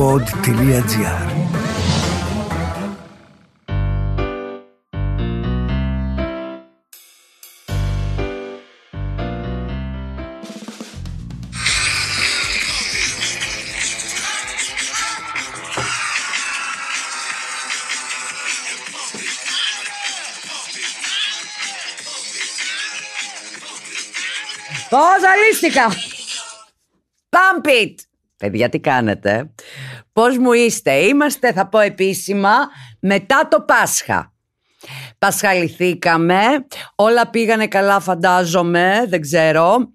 pod.gr Πώς αλίστηκα. Pump it. Παιδιά τι κάνετε; Πώς μου είστε; Είμαστε θα πω επίσημα μετά το Πάσχα. Πασχαληθήκαμε. Όλα πήγανε καλά φαντάζομαι. Δεν ξέρω.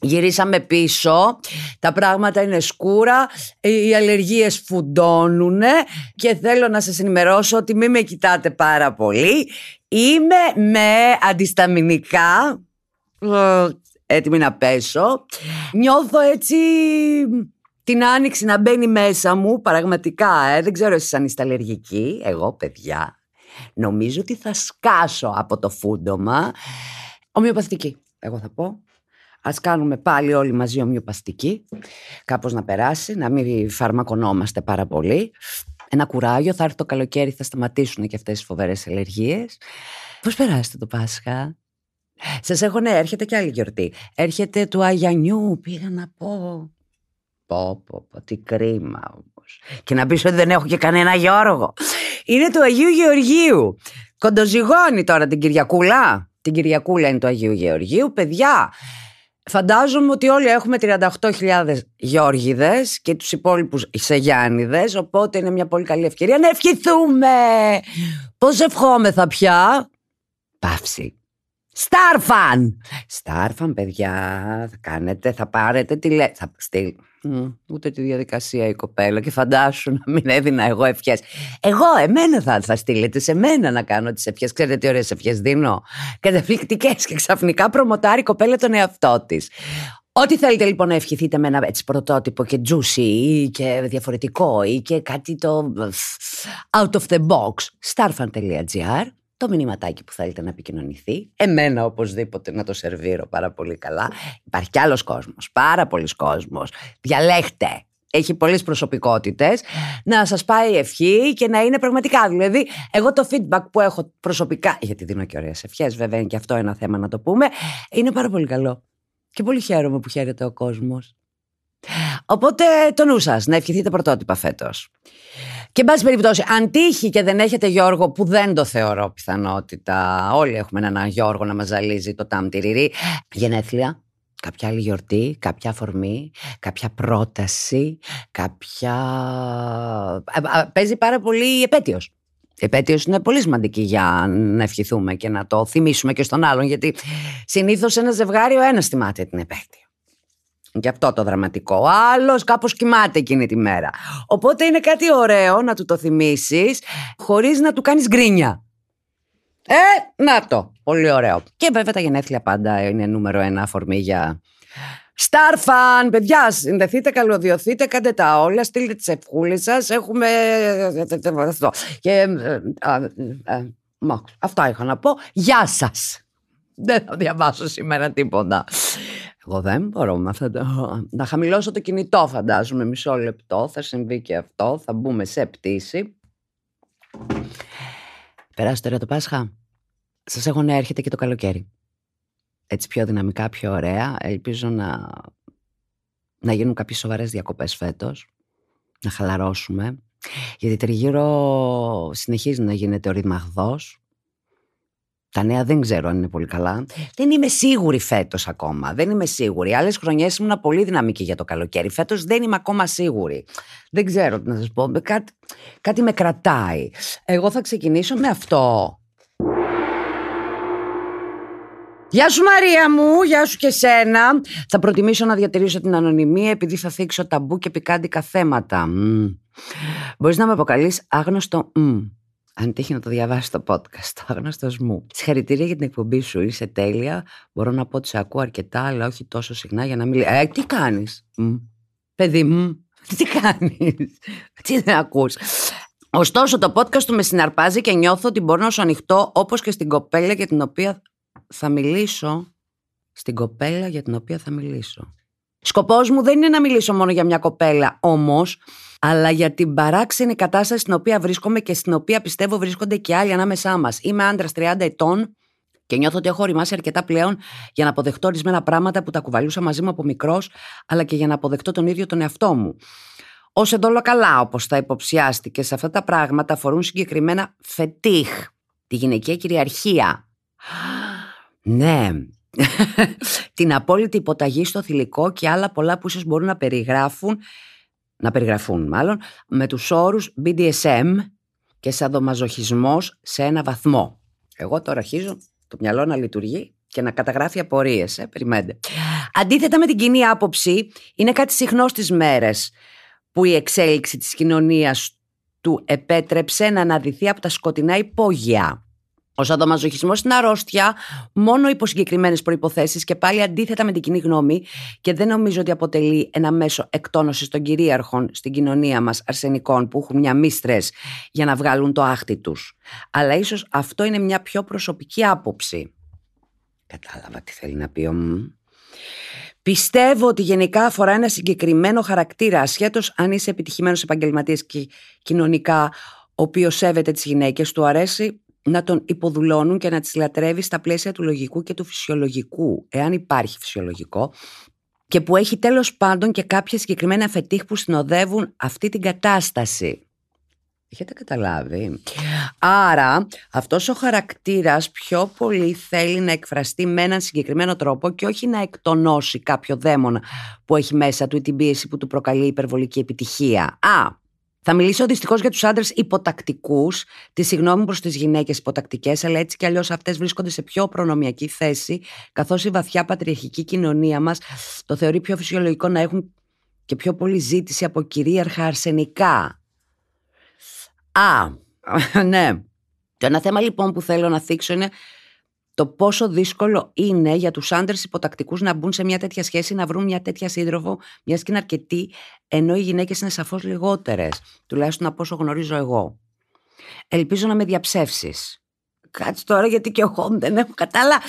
Γυρίσαμε πίσω, τα πράγματα είναι σκούρα, οι αλλεργίες φουντώνουν και θέλω να σας ενημερώσω ότι μην με κοιτάτε πάρα πολύ. Είμαι με αντισταμινικά, ε, έτοιμη να πέσω. Νιώθω έτσι την άνοιξη να μπαίνει μέσα μου, πραγματικά. Ε. Δεν ξέρω εσείς αν είστε αλλεργικοί, εγώ παιδιά. Νομίζω ότι θα σκάσω από το φούντομα. Ομοιοπαθητική, εγώ θα πω. Ας κάνουμε πάλι όλοι μαζί ομοιοπαστική, κάπως να περάσει, να μην φαρμακονόμαστε πάρα πολύ. Ένα κουράγιο, θα έρθει το καλοκαίρι, θα σταματήσουν και αυτές τις φοβερές αλλεργίες. Πώς περάσετε το Πάσχα; Σας έχω, ναι, έρχεται και άλλη γιορτή. Έρχεται του Αγιανιού, πήγα να πω. Πω, πω, πω, τι κρίμα όμως. Και να πεις ότι δεν έχω και κανένα Γιώργο. Είναι του Αγίου Γεωργίου. Κοντοζυγώνει τώρα την Κυριακούλα. Την Κυριακούλα είναι του Αγίου Γεωργίου. Παιδιά, Φαντάζομαι ότι όλοι έχουμε 38.000 Γιώργιδες και τους υπόλοιπους Γιάννηδες, οπότε είναι μια πολύ καλή ευκαιρία να ευχηθούμε. Πώς ευχόμεθα πια; Παύση. Στάρφαν! Στάρφαν, παιδιά, θα κάνετε, θα πάρετε τη λέ... Θα στείλ... ούτε τη διαδικασία η κοπέλα και φαντάσου να μην έδινα εγώ ευχές. Εγώ, εμένα θα, θα στείλετε σε μένα να κάνω τις ευχές. Ξέρετε τι ωραίες ευχές δίνω; Καταπληκτικές και ξαφνικά προμοτάρει η κοπέλα τον εαυτό της. Ό,τι θέλετε λοιπόν να ευχηθείτε με ένα έτσι πρωτότυπο και juicy ή και διαφορετικό ή και κάτι το out of the box starfan.gr το μηνυματάκι που θέλετε να επικοινωνηθεί. Εμένα οπωσδήποτε να το σερβίρω πάρα πολύ καλά. Υπάρχει κι άλλος κόσμος, πάρα πολλοί κόσμος. Διαλέχτε. Έχει πολλές προσωπικότητες να σας πάει ευχή και να είναι πραγματικά. Δηλαδή, εγώ το feedback που έχω προσωπικά, γιατί δίνω και ωραίες ευχές, βέβαια είναι και αυτό ένα θέμα να το πούμε, είναι πάρα πολύ καλό. Και πολύ χαίρομαι που χαίρεται ο κόσμος. Οπότε το νου σας, να ευχηθείτε πρωτότυπα φέτος. Και εν πάση περιπτώσει, αν τύχει και δεν έχετε Γιώργο, που δεν το θεωρώ πιθανότητα, όλοι έχουμε έναν Γιώργο να μας ζαλίζει το τάμτιριρι, γενέθλια, κάποια άλλη γιορτή, κάποια αφορμή, κάποια πρόταση, κάποια... Παίζει πάρα πολύ η επέτειος. Η επέτειος είναι πολύ σημαντική για να ευχηθούμε και να το θυμίσουμε και στον άλλον, γιατί συνήθως ένα ζευγάρι ο ένας θυμάται την επέτειο. Και αυτό το δραματικό. Ο άλλος κάπως κοιμάται εκείνη τη μέρα. Οπότε είναι κάτι ωραίο να του το θυμίσεις χωρίς να του κάνεις γκρίνια. Ε, να το. Πολύ ωραίο. Και βέβαια τα γενέθλια πάντα είναι νούμερο ένα αφορμή για. Star fan, παιδιά, συνδεθείτε, καλωδιωθείτε, κάντε τα όλα, στείλτε τις ευχούλες σας. Έχουμε. Αυτό. Και. Αυτά είχα να πω. Γεια σας. Δεν θα διαβάσω σήμερα τίποτα. Εγώ δεν μπορώ με Να χαμηλώσω το κινητό, φαντάζομαι, μισό λεπτό. Θα συμβεί και αυτό. Θα μπούμε σε πτήση. Περάστε τώρα το Πάσχα. Σας έχω να έρχεται και το καλοκαίρι. Έτσι πιο δυναμικά, πιο ωραία. Ελπίζω να, να γίνουν κάποιες σοβαρές διακοπές φέτος. Να χαλαρώσουμε. Γιατί τριγύρω συνεχίζει να γίνεται ο ρημαγδός. Τα νέα δεν ξέρω αν είναι πολύ καλά. Δεν είμαι σίγουρη φέτος ακόμα. Δεν είμαι σίγουρη. Άλλες χρονιές ήμουν πολύ δυναμική για το καλοκαίρι. Φέτος δεν είμαι ακόμα σίγουρη. Δεν ξέρω τι να σας πω. Κάτι, κάτι με κρατάει. Εγώ θα ξεκινήσω με αυτό. Γεια σου Μαρία μου, γεια σου και σένα. Θα προτιμήσω να διατηρήσω την ανωνυμία επειδή θα θίξω ταμπού και πικάντικα θέματα. Mm. Μπορείς να με αποκαλείς άγνωστο mm αν τύχει να το διαβάσει το podcast, το άγνωστος μου. Συγχαρητήρια για την εκπομπή σου, είσαι τέλεια. Μπορώ να πω ότι σε ακούω αρκετά, αλλά όχι τόσο συχνά για να μην Ε, τι κάνεις, παιδί μου, τι κάνεις, τι δεν ακούς; Ωστόσο, το podcast του με συναρπάζει και νιώθω ότι μπορώ να σου ανοιχτώ όπως και στην κοπέλα για την οποία θα μιλήσω. Στην κοπέλα για την οποία θα μιλήσω. Σκοπός μου δεν είναι να μιλήσω μόνο για μια κοπέλα, όμως αλλά για την παράξενη κατάσταση στην οποία βρίσκομαι και στην οποία πιστεύω βρίσκονται και άλλοι ανάμεσά μας. Είμαι άντρας 30 ετών και νιώθω ότι έχω οριμάσει αρκετά πλέον για να αποδεχτώ ορισμένα πράγματα που τα κουβαλούσα μαζί μου από μικρός, αλλά και για να αποδεχτώ τον ίδιο τον εαυτό μου. Ω εντόλο καλά, όπως τα υποψιάστηκες, σε αυτά τα πράγματα αφορούν συγκεκριμένα φετίχ, τη γυναικεία κυριαρχία. Ναι, την απόλυτη υποταγή στο θηλυκό και άλλα πολλά που ίσως μπορούν να περιγράφουν, να περιγραφούν μάλλον, με τους όρους BDSM και σαδομαζοχισμός σε ένα βαθμό. Εγώ τώρα αρχίζω το μυαλό να λειτουργεί και να καταγράφει απορίες, ε, περιμένετε. Αντίθετα με την κοινή άποψη, είναι κάτι συχνός στις μέρες που η εξέλιξη της κοινωνίας του επέτρεψε να αναδυθεί από τα σκοτεινά υπόγεια. Ο σαδομαζοχισμό είναι αρρώστια μόνο υπό συγκεκριμένες προποθέσει και πάλι αντίθετα με την κοινή γνώμη και δεν νομίζω ότι αποτελεί ένα μέσο εκτόνωσης των κυρίαρχων στην κοινωνία μας αρσενικών που έχουν μια μίστρες για να βγάλουν το άχτι τους. Αλλά ίσως αυτό είναι μια πιο προσωπική άποψη. Κατάλαβα τι θέλει να πει ο Πιστεύω ότι γενικά αφορά ένα συγκεκριμένο χαρακτήρα, ασχέτως αν είσαι επιτυχημένος επαγγελματίας και κοινωνικά, ο οποίος σέβεται τις γυναίκες, του αρέσει να τον υποδουλώνουν και να τις λατρεύει στα πλαίσια του λογικού και του φυσιολογικού, εάν υπάρχει φυσιολογικό, και που έχει τέλος πάντων και κάποια συγκεκριμένα αφετήχ που συνοδεύουν αυτή την κατάσταση. Έχετε καταλάβει; Άρα αυτός ο χαρακτήρας πιο πολύ θέλει να εκφραστεί με έναν συγκεκριμένο τρόπο και όχι να εκτονώσει κάποιο δαίμονα που έχει μέσα του ή την πίεση που του προκαλεί υπερβολική επιτυχία. Α, θα μιλήσω δυστυχώς για τους άντρες υποτακτικούς, τη συγγνώμη προς τις γυναίκες υποτακτικές, αλλά έτσι κι αλλιώς αυτές βρίσκονται σε πιο προνομιακή θέση, καθώς η βαθιά πατριαρχική κοινωνία μας το θεωρεί πιο φυσιολογικό να έχουν και πιο πολύ ζήτηση από κυρίαρχα αρσενικά. Α, ναι. Το ένα θέμα λοιπόν που θέλω να θίξω είναι το πόσο δύσκολο είναι για τους άντρες υποτακτικούς να μπουν σε μια τέτοια σχέση, να βρουν μια τέτοια σύντροφο, μιας και είναι αρκετοί, ενώ οι γυναίκες είναι σαφώς λιγότερες, τουλάχιστον από όσο γνωρίζω εγώ. Ελπίζω να με διαψεύσεις. Κάτσε τώρα γιατί και εγώ δεν έχω κατάλα.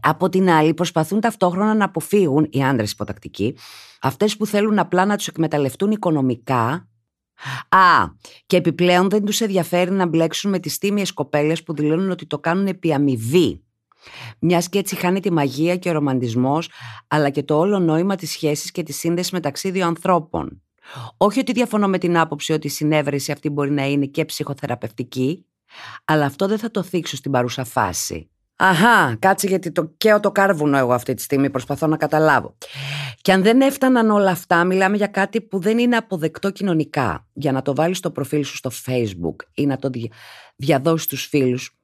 Από την άλλη, προσπαθούν ταυτόχρονα να αποφύγουν οι άντρες υποτακτικοί αυτές που θέλουν απλά να τους εκμεταλλευτούν οικονομικά. Α, και επιπλέον δεν τους ενδιαφέρει να μπλέξουν με τις τίμιες κοπέλες που δηλώνουν ότι το κάνουν επί αμοιβή. Μιας και έτσι χάνει τη μαγεία και ο ρομαντισμός, αλλά και το όλο νόημα της σχέσης και της σύνδεσης μεταξύ δύο ανθρώπων. Όχι ότι διαφωνώ με την άποψη ότι η συνέβρεση αυτή μπορεί να είναι και ψυχοθεραπευτική, αλλά αυτό δεν θα το θίξω στην παρούσα φάση. Αχά, κάτσε γιατί το καίω το κάρβουνο εγώ αυτή τη στιγμή, προσπαθώ να καταλάβω. Και αν δεν έφταναν όλα αυτά, μιλάμε για κάτι που δεν είναι αποδεκτό κοινωνικά. Για να το βάλεις στο προφίλ σου στο facebook ή να το διαδώσεις στους φίλους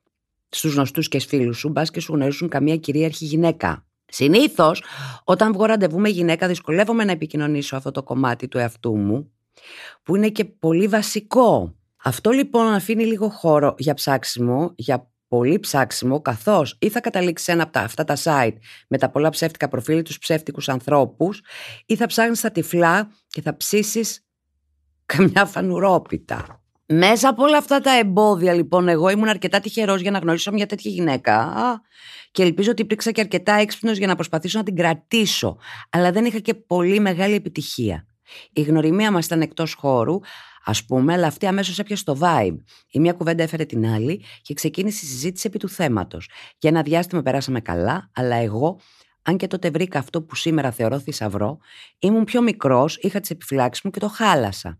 στους γνωστούς και φίλους σου, μπας και σου γνωρίσουν καμία κυρίαρχη γυναίκα. Συνήθως, όταν βγω ραντεβού με γυναίκα, δυσκολεύομαι να επικοινωνήσω αυτό το κομμάτι του εαυτού μου, που είναι και πολύ βασικό. Αυτό λοιπόν αφήνει λίγο χώρο για ψάξιμο, για πολύ ψάξιμο, καθώς ή θα καταλήξει σε ένα από τα, αυτά τα site με τα πολλά ψεύτικα προφίλ, τους ψεύτικους ανθρώπους, ή θα ψάχνεις τα τυφλά και θα ψήσεις καμιά φανουρόπιτα. Μέσα από όλα αυτά τα εμπόδια, λοιπόν, εγώ ήμουν αρκετά τυχερός για να γνωρίσω μια τέτοια γυναίκα. Και ελπίζω ότι υπήρξα και αρκετά έξυπνος για να προσπαθήσω να την κρατήσω. Αλλά δεν είχα και πολύ μεγάλη επιτυχία. Η γνωριμία μας ήταν εκτός χώρου, ας πούμε, αλλά αυτή αμέσως έπιασε το vibe. Η μία κουβέντα έφερε την άλλη και ξεκίνησε η συζήτηση επί του θέματος. Για ένα διάστημα περάσαμε καλά, αλλά εγώ αν και τότε βρήκα αυτό που σήμερα θεωρώ θησαυρό, ήμουν πιο μικρός, είχα τις επιφυλάξεις μου και το χάλασα.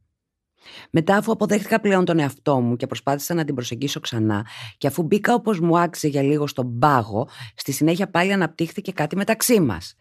Μετά, αφού αποδέχτηκα πλέον τον εαυτό μου και προσπάθησα να την προσεγγίσω ξανά, και αφού μπήκα όπως μου άξιζε για λίγο στον πάγο, στη συνέχεια πάλι αναπτύχθηκε κάτι μεταξύ μας.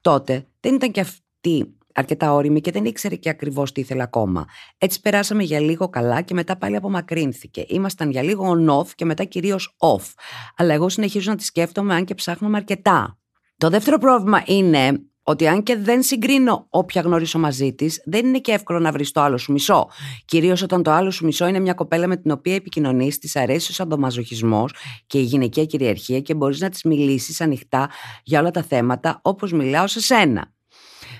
Τότε δεν ήταν και αυτή αρκετά όρημη και δεν ήξερε και ακριβώς τι ήθελε ακόμα. Έτσι περάσαμε για λίγο καλά και μετά πάλι απομακρύνθηκε. Ήμασταν για λίγο on-off και μετά κυρίως off. Αλλά εγώ συνεχίζω να τη σκέφτομαι, αν και ψάχνουμε αρκετά. Το δεύτερο πρόβλημα είναι ότι αν και δεν συγκρίνω όποια γνωρίσω μαζί της, δεν είναι και εύκολο να βρεις το άλλο σου μισό. Κυρίως όταν το άλλο σου μισό είναι μια κοπέλα με την οποία επικοινωνείς, της αρέσει ο σαντομαζοχισμό και η γυναικεία κυριαρχία και μπορείς να της μιλήσεις ανοιχτά για όλα τα θέματα όπως μιλάω σε σένα.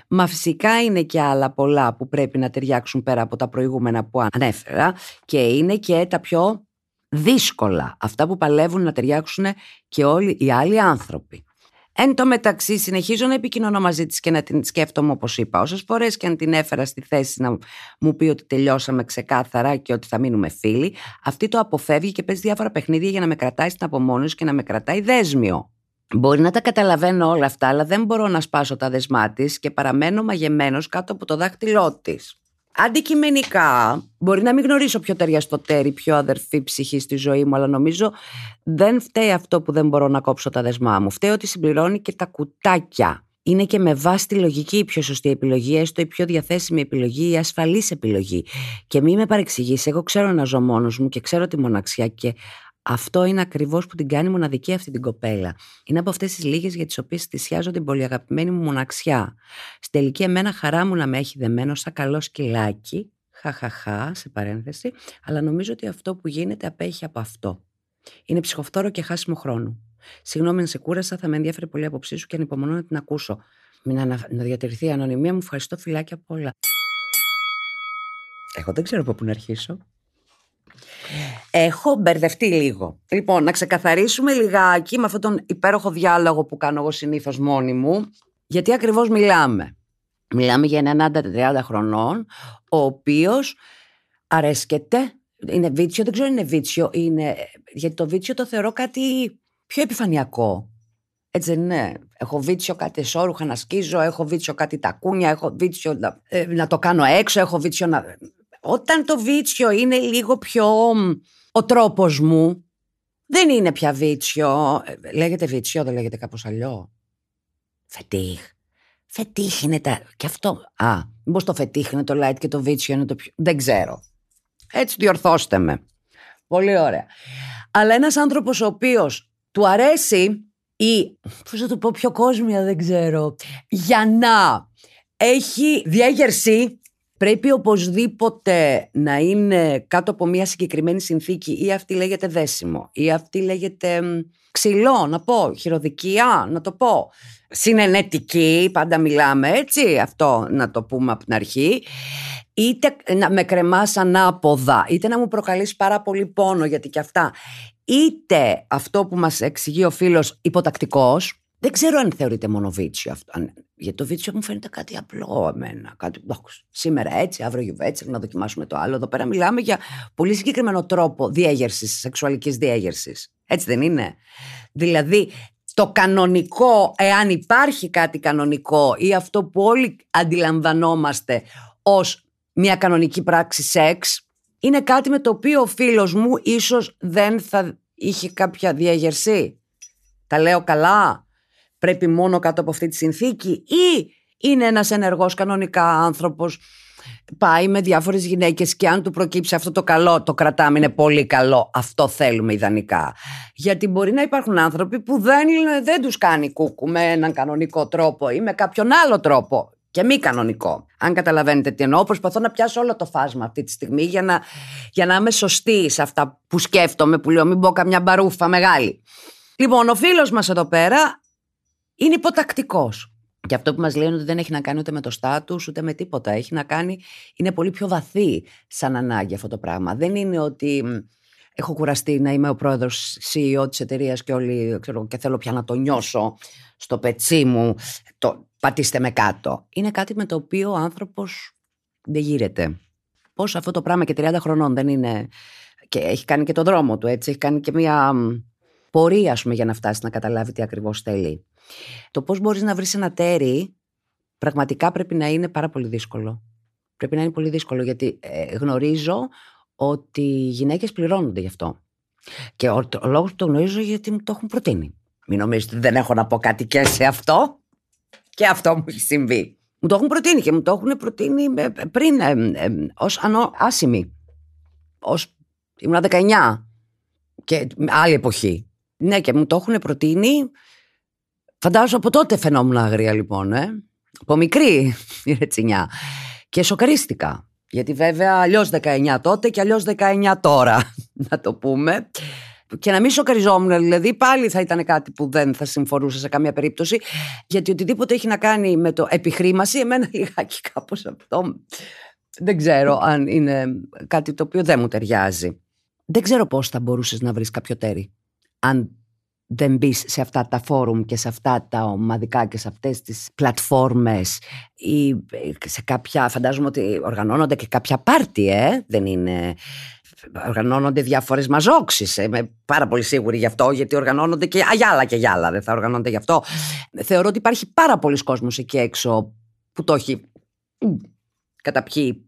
Μα φυσικά είναι και άλλα πολλά που πρέπει να ταιριάξουν πέρα από τα προηγούμενα που ανέφερα και είναι και τα πιο δύσκολα, αυτά που παλεύουν να ταιριάξουν και όλοι οι άλλοι άνθρωποι. Εν τω μεταξύ, συνεχίζω να επικοινωνώ μαζί της και να την σκέφτομαι όπως είπα. Όσες φορές και αν την έφερα στη θέση να μου πει ότι τελειώσαμε ξεκάθαρα και ότι θα μείνουμε φίλοι, αυτή το αποφεύγει και παίζει διάφορα παιχνίδια για να με κρατάει στην απομόνωση και να με κρατάει δέσμιο. Μπορεί να τα καταλαβαίνω όλα αυτά, αλλά δεν μπορώ να σπάσω τα δεσμά της και παραμένω μαγεμένος κάτω από το δάχτυλό της. Αντικειμενικά, μπορεί να μην γνωρίσω πιο ταιριαστό τέρι, πιο αδερφή ψυχή στη ζωή μου, αλλά νομίζω δεν φταίει αυτό που δεν μπορώ να κόψω τα δεσμά μου. Φταίει ότι συμπληρώνει και τα κουτάκια. Είναι και με βάση τη λογική η πιο σωστή επιλογή, έστω η πιο διαθέσιμη επιλογή, η ασφαλής επιλογή. Και μη με παρεξηγήσει, εγώ ξέρω να ζω μόνος μου και ξέρω τη μοναξιά και αυτό είναι ακριβώς που την κάνει μοναδική αυτή την κοπέλα. Είναι από αυτές τις λίγες για τις οποίες θυσιάζω την πολυαγαπημένη μου μοναξιά. Στη τελική, εμένα χαρά μου να με έχει δεμένο σαν καλό σκυλάκι. Χαχαχά, σε παρένθεση. Αλλά νομίζω ότι αυτό που γίνεται απέχει από αυτό. Είναι ψυχοφθόρο και χάσιμο χρόνο. Συγγνώμη αν σε κούρασα, θα με ενδιαφέρει πολύ η άποψή σου και ανυπομονώ να την ακούσω. Μην ανα... να διατηρηθεί η ανωνυμία μου. Ευχαριστώ φυλάκια από όλα. Εγώ δεν ξέρω από πού να αρχίσω. Έχω μπερδευτεί λίγο. Λοιπόν, να ξεκαθαρίσουμε λιγάκι με αυτόν τον υπέροχο διάλογο που κάνω εγώ συνήθως μόνη μου, γιατί ακριβώς μιλάμε. Μιλάμε για έναν 30 χρονών, ο οποίος αρέσκεται. Είναι βίτσιο, δεν ξέρω αν είναι βίτσιο, είναι, γιατί το βίτσιο το θεωρώ κάτι πιο επιφανειακό. Έτσι δεν είναι. Έχω βίτσιο κάτι εσόρουχα να σκίζω, έχω βίτσιο κάτι τακούνια, έχω βίτσιο να, ε, να το κάνω έξω, έχω βίτσιο να. Όταν το βίτσιο είναι λίγο πιο ο τρόπος μου, δεν είναι πια βίτσιο. Ε, λέγεται βίτσιο, δεν λέγεται κάπως αλλιώ. Φετίχ. Φετίχ είναι τα... Και αυτό... Α, μήπως το φετίχ είναι το light και το βίτσιο είναι το πιο... Δεν ξέρω. Έτσι διορθώστε με. Πολύ ωραία. Αλλά ένας άνθρωπος ο οποίος του αρέσει ή, πώς θα το πω πιο κόσμια δεν ξέρω, για να έχει διέγερση πρέπει οπωσδήποτε να είναι κάτω από μια συγκεκριμένη συνθήκη ή αυτή λέγεται δέσιμο ή αυτή λέγεται ξυλό, να πω, χειροδικία, να το πω. Συνενετική, πάντα μιλάμε έτσι, αυτό να το πούμε από την αρχή. Είτε να με κρεμάς ανάποδα, είτε να μου προκαλείς πάρα πολύ πόνο, γιατί και αυτά. Είτε αυτό που μας εξηγεί ο φίλος υποτακτικός, δεν ξέρω αν θεωρείται μόνο βίτσιο αυτό. Γιατί το βίτσιο μου φαίνεται κάτι απλό εμένα. Κάτι, σήμερα έτσι, αύριο γιουβέτσι, να δοκιμάσουμε το άλλο. Εδώ πέρα μιλάμε για πολύ συγκεκριμένο τρόπο διέγερσης, σεξουαλικής διέγερσης. Έτσι δεν είναι; Δηλαδή, το κανονικό, εάν υπάρχει κάτι κανονικό ή αυτό που όλοι αντιλαμβανόμαστε ως μια κανονική πράξη σεξ, είναι κάτι με το οποίο ο φίλος μου ίσως δεν θα είχε κάποια διέγερση. Τα λέω καλά; Πρέπει μόνο κάτω από αυτή τη συνθήκη ή είναι ένας ενεργός κανονικά άνθρωπος πάει με διάφορες γυναίκες και αν του προκύψει αυτό το καλό το κρατάμε είναι πολύ καλό αυτό θέλουμε ιδανικά γιατί μπορεί να υπάρχουν άνθρωποι που δεν, δεν τους κάνει κούκου με έναν κανονικό τρόπο ή με κάποιον άλλο τρόπο και μη κανονικό. Αν καταλαβαίνετε τι εννοώ, προσπαθώ να πιάσω όλο το φάσμα αυτή τη στιγμή για να, για να είμαι σωστή σε αυτά που σκέφτομαι, που λέω μην πω καμιά μπαρούφα μεγάλη. Λοιπόν, ο φίλος μας εδώ πέρα είναι υποτακτικός. Και αυτό που μας λένε ότι δεν έχει να κάνει ούτε με το στάτους, ούτε με τίποτα. Έχει να κάνει, είναι πολύ πιο βαθύ σαν ανάγκη αυτό το πράγμα. Δεν είναι ότι έχω κουραστεί να είμαι ο πρόεδρος CEO της εταιρείας και όλοι ξέρω, και θέλω πια να το νιώσω στο πετσί μου. Το, πατήστε με κάτω. Είναι κάτι με το οποίο ο άνθρωπος δεν γύρεται. Πώς αυτό το πράγμα και 30 χρονών δεν είναι. και έχει κάνει και το δρόμο του, έτσι. Έχει κάνει και μια πορεία, ας πούμε, για να φτάσει να καταλάβει τι ακριβώς θέλει. Το πώς μπορείς να βρεις ένα τέρι πραγματικά πρέπει να είναι πάρα πολύ δύσκολο. Πρέπει να είναι πολύ δύσκολο γιατί ε, γνωρίζω ότι οι γυναίκες πληρώνονται γι' αυτό. Και ο, ο λόγος που το γνωρίζω γιατί μου το έχουν προτείνει. Μην νομίζετε ότι δεν έχω να πω κάτι και σε αυτό. Και αυτό μου έχει συμβεί. Μου το έχουν προτείνει και μου το έχουν προτείνει ε, πριν ε, ε, ως ανώ, άσημη. Ως ήμουν 19 και άλλη εποχή. Ναι και μου το έχουν προτείνει Φαντάζομαι από τότε φαινόμουν άγρια λοιπόν, ε. Από μικρή η ρετσινιά. Και σοκαρίστηκα. Γιατί βέβαια αλλιώς 19 τότε και αλλιώς 19 τώρα, να το πούμε. Και να μην σοκαριζόμουν, δηλαδή πάλι θα ήταν κάτι που δεν θα συμφορούσε σε καμία περίπτωση. Γιατί οτιδήποτε έχει να κάνει με το επιχρήμαση, εμένα λιγάκι κάπως αυτό. Δεν ξέρω αν είναι κάτι το οποίο δεν μου ταιριάζει. Δεν ξέρω πώς θα μπορούσες να βρεις κάποιο τέρι. Αν δεν μπεις σε αυτά τα φόρουμ και σε αυτά τα ομαδικά και σε αυτές τις πλατφόρμες ή σε κάποια, φαντάζομαι ότι οργανώνονται και κάποια πάρτι, ε; δεν είναι οργανώνονται διάφορες μαζόξεις. Είμαι πάρα πολύ σίγουρη γι' αυτό, γιατί οργανώνονται και αγιάλα και γυάλα. Δεν θα οργανώνονται γι' αυτό. Θεωρώ ότι υπάρχει πάρα πολλοί κόσμος εκεί έξω που το έχει καταπιεί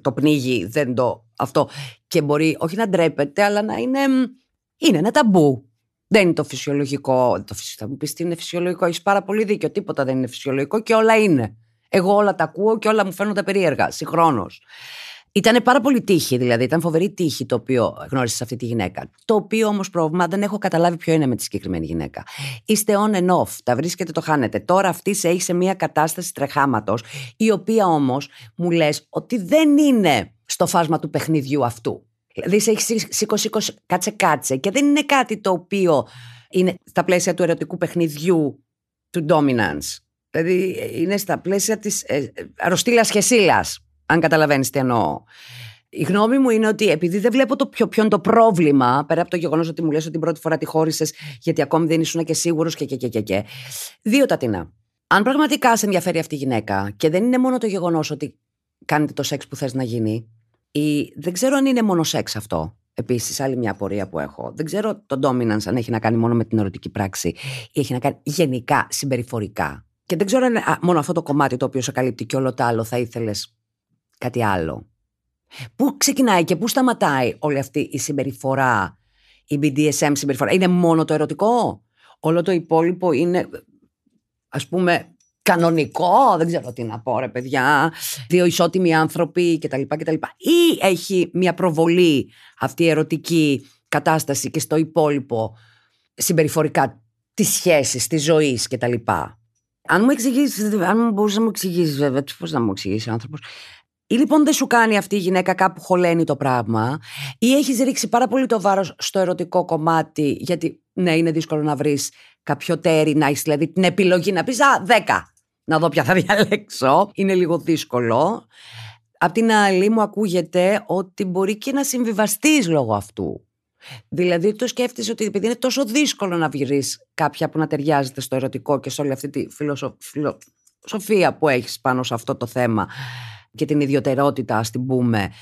το πνίγει, δεν το αυτό. Και μπορεί όχι να ντρέπεται, αλλά να είναι. Είναι ένα ταμπού. Δεν είναι το φυσιολογικό. Το φυσι... Θα μου πεις τι είναι φυσιολογικό. Έχεις πάρα πολύ δίκιο. Τίποτα δεν είναι φυσιολογικό και όλα είναι. Εγώ όλα τα ακούω και όλα μου φαίνονται περίεργα, συγχρόνως. Ήταν πάρα πολύ τύχη, δηλαδή. Ήταν φοβερή τύχη το οποίο γνώρισες αυτή τη γυναίκα. Το οποίο όμως πρόβλημα δεν έχω καταλάβει ποιο είναι με τη συγκεκριμένη γυναίκα. Είστε on and off, τα βρίσκετε, το χάνετε. Τώρα αυτή σε έχει σε μια κατάσταση τρεχάματος, η οποία όμως μου λες ότι δεν είναι στο φάσμα του παιχνιδιού αυτού. Δηλαδή σε έχει σηκώσει κάτσε κάτσε και δεν είναι κάτι το οποίο είναι στα πλαίσια του ερωτικού παιχνιδιού του dominance. Δηλαδή είναι στα πλαίσια της ε, αρρωστήλας και αν καταλαβαίνεις τι εννοώ. Η γνώμη μου είναι ότι επειδή δεν βλέπω το ποιο, ποιο είναι το πρόβλημα, πέρα από το γεγονός ότι μου λες ότι την πρώτη φορά τη χώρισες, γιατί ακόμη δεν ήσουν και σίγουρος και, και, και, και, και. Δύο τατινά. Αν πραγματικά σε ενδιαφέρει αυτή η γυναίκα και δεν είναι μόνο το γεγονός ότι κάνετε το σεξ που θες να γίνει, ή δεν ξέρω αν είναι μόνο σεξ αυτό. Επίσης, άλλη μια απορία που έχω. Δεν ξέρω το dominance αν έχει να κάνει μόνο με την ερωτική πράξη ή έχει να κάνει γενικά συμπεριφορικά. Και δεν ξέρω αν είναι μόνο αυτό το κομμάτι το οποίο σε καλύπτει και όλο το άλλο θα ήθελες κάτι άλλο. Πού ξεκινάει και πού σταματάει όλη αυτή η συμπεριφορά, η BDSM συμπεριφορά; Είναι μόνο το ερωτικό; Όλο το υπόλοιπο είναι, ας πούμε, κανονικό, δεν ξέρω τι να πω ρε παιδιά, δύο ισότιμοι άνθρωποι κτλ. κτλ. Ή έχει μια προβολή αυτή η ερωτική κατάσταση και στο υπόλοιπο συμπεριφορικά της σχέσης, της ζωής κτλ. Αν μου εξηγήσεις, αν μπορούσε να μου εξηγήσεις, βέβαια, πώς να μου εξηγήσει ο άνθρωπος, ή λοιπόν δεν σου κάνει αυτή η γυναίκα κάπου χωλαίνει το πράγμα, ή έχεις ρίξει πάρα πολύ το βάρος στο ερωτικό κομμάτι, γιατί ναι, είναι δύσκολο να βρεις κάποιο τέρι, να έχεις δηλαδή την επιλογή να πεις Α, δέκα. Να δω ποια θα διαλέξω. Είναι λίγο δύσκολο. Απ' την άλλη, μου ακούγεται ότι μπορεί και να συμβιβαστείς λόγω αυτού. Δηλαδή, το σκέφτεσαι ότι επειδή είναι τόσο δύσκολο να βρει κάποια που να ταιριάζεται στο ερωτικό και σε όλη αυτή τη φιλοσοφία που έχεις πάνω σε αυτό το θέμα και την ιδιωτερότητα, ας την πούμε,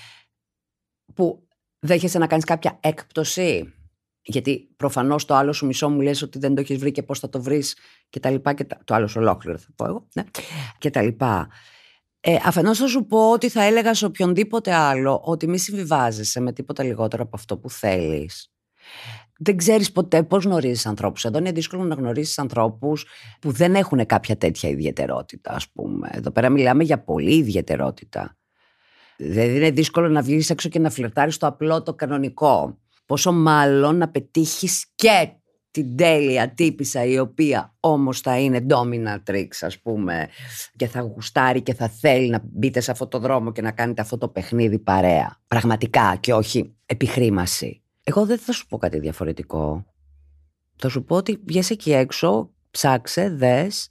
που δέχεσαι να κάνεις κάποια έκπτωση. Γιατί προφανώς το άλλο σου μισό μου λες ότι δεν το έχεις βρει και πώς θα το βρεις και τα λοιπά. Και τα... Το άλλο ολόκληρο θα πω εγώ. Ναι. Και τα λοιπά. Ε, Αφενός θα σου πω ότι θα έλεγα σε οποιονδήποτε άλλο ότι μη συμβιβάζεσαι με τίποτα λιγότερο από αυτό που θέλεις δεν ξέρεις ποτέ πώς γνωρίζεις ανθρώπους. Εδώ είναι δύσκολο να γνωρίσει ανθρώπους που δεν έχουν κάποια τέτοια ιδιαιτερότητα, ας πούμε. Εδώ πέρα μιλάμε για πολλή ιδιαιτερότητα. Δηλαδή είναι δύσκολο να βγεις έξω και να φλερτάρεις το απλό, το κανονικό. Πόσο μάλλον να πετύχεις και την τέλεια τύπησα η οποία όμως θα είναι dominatrix ας πούμε και θα γουστάρει και θα θέλει να μπείτε σε αυτό το δρόμο και να κάνετε αυτό το παιχνίδι παρέα. Πραγματικά και όχι επιχρήμαση. Εγώ δεν θα σου πω κάτι διαφορετικό. Θα σου πω ότι βγες εκεί έξω, ψάξε, δες,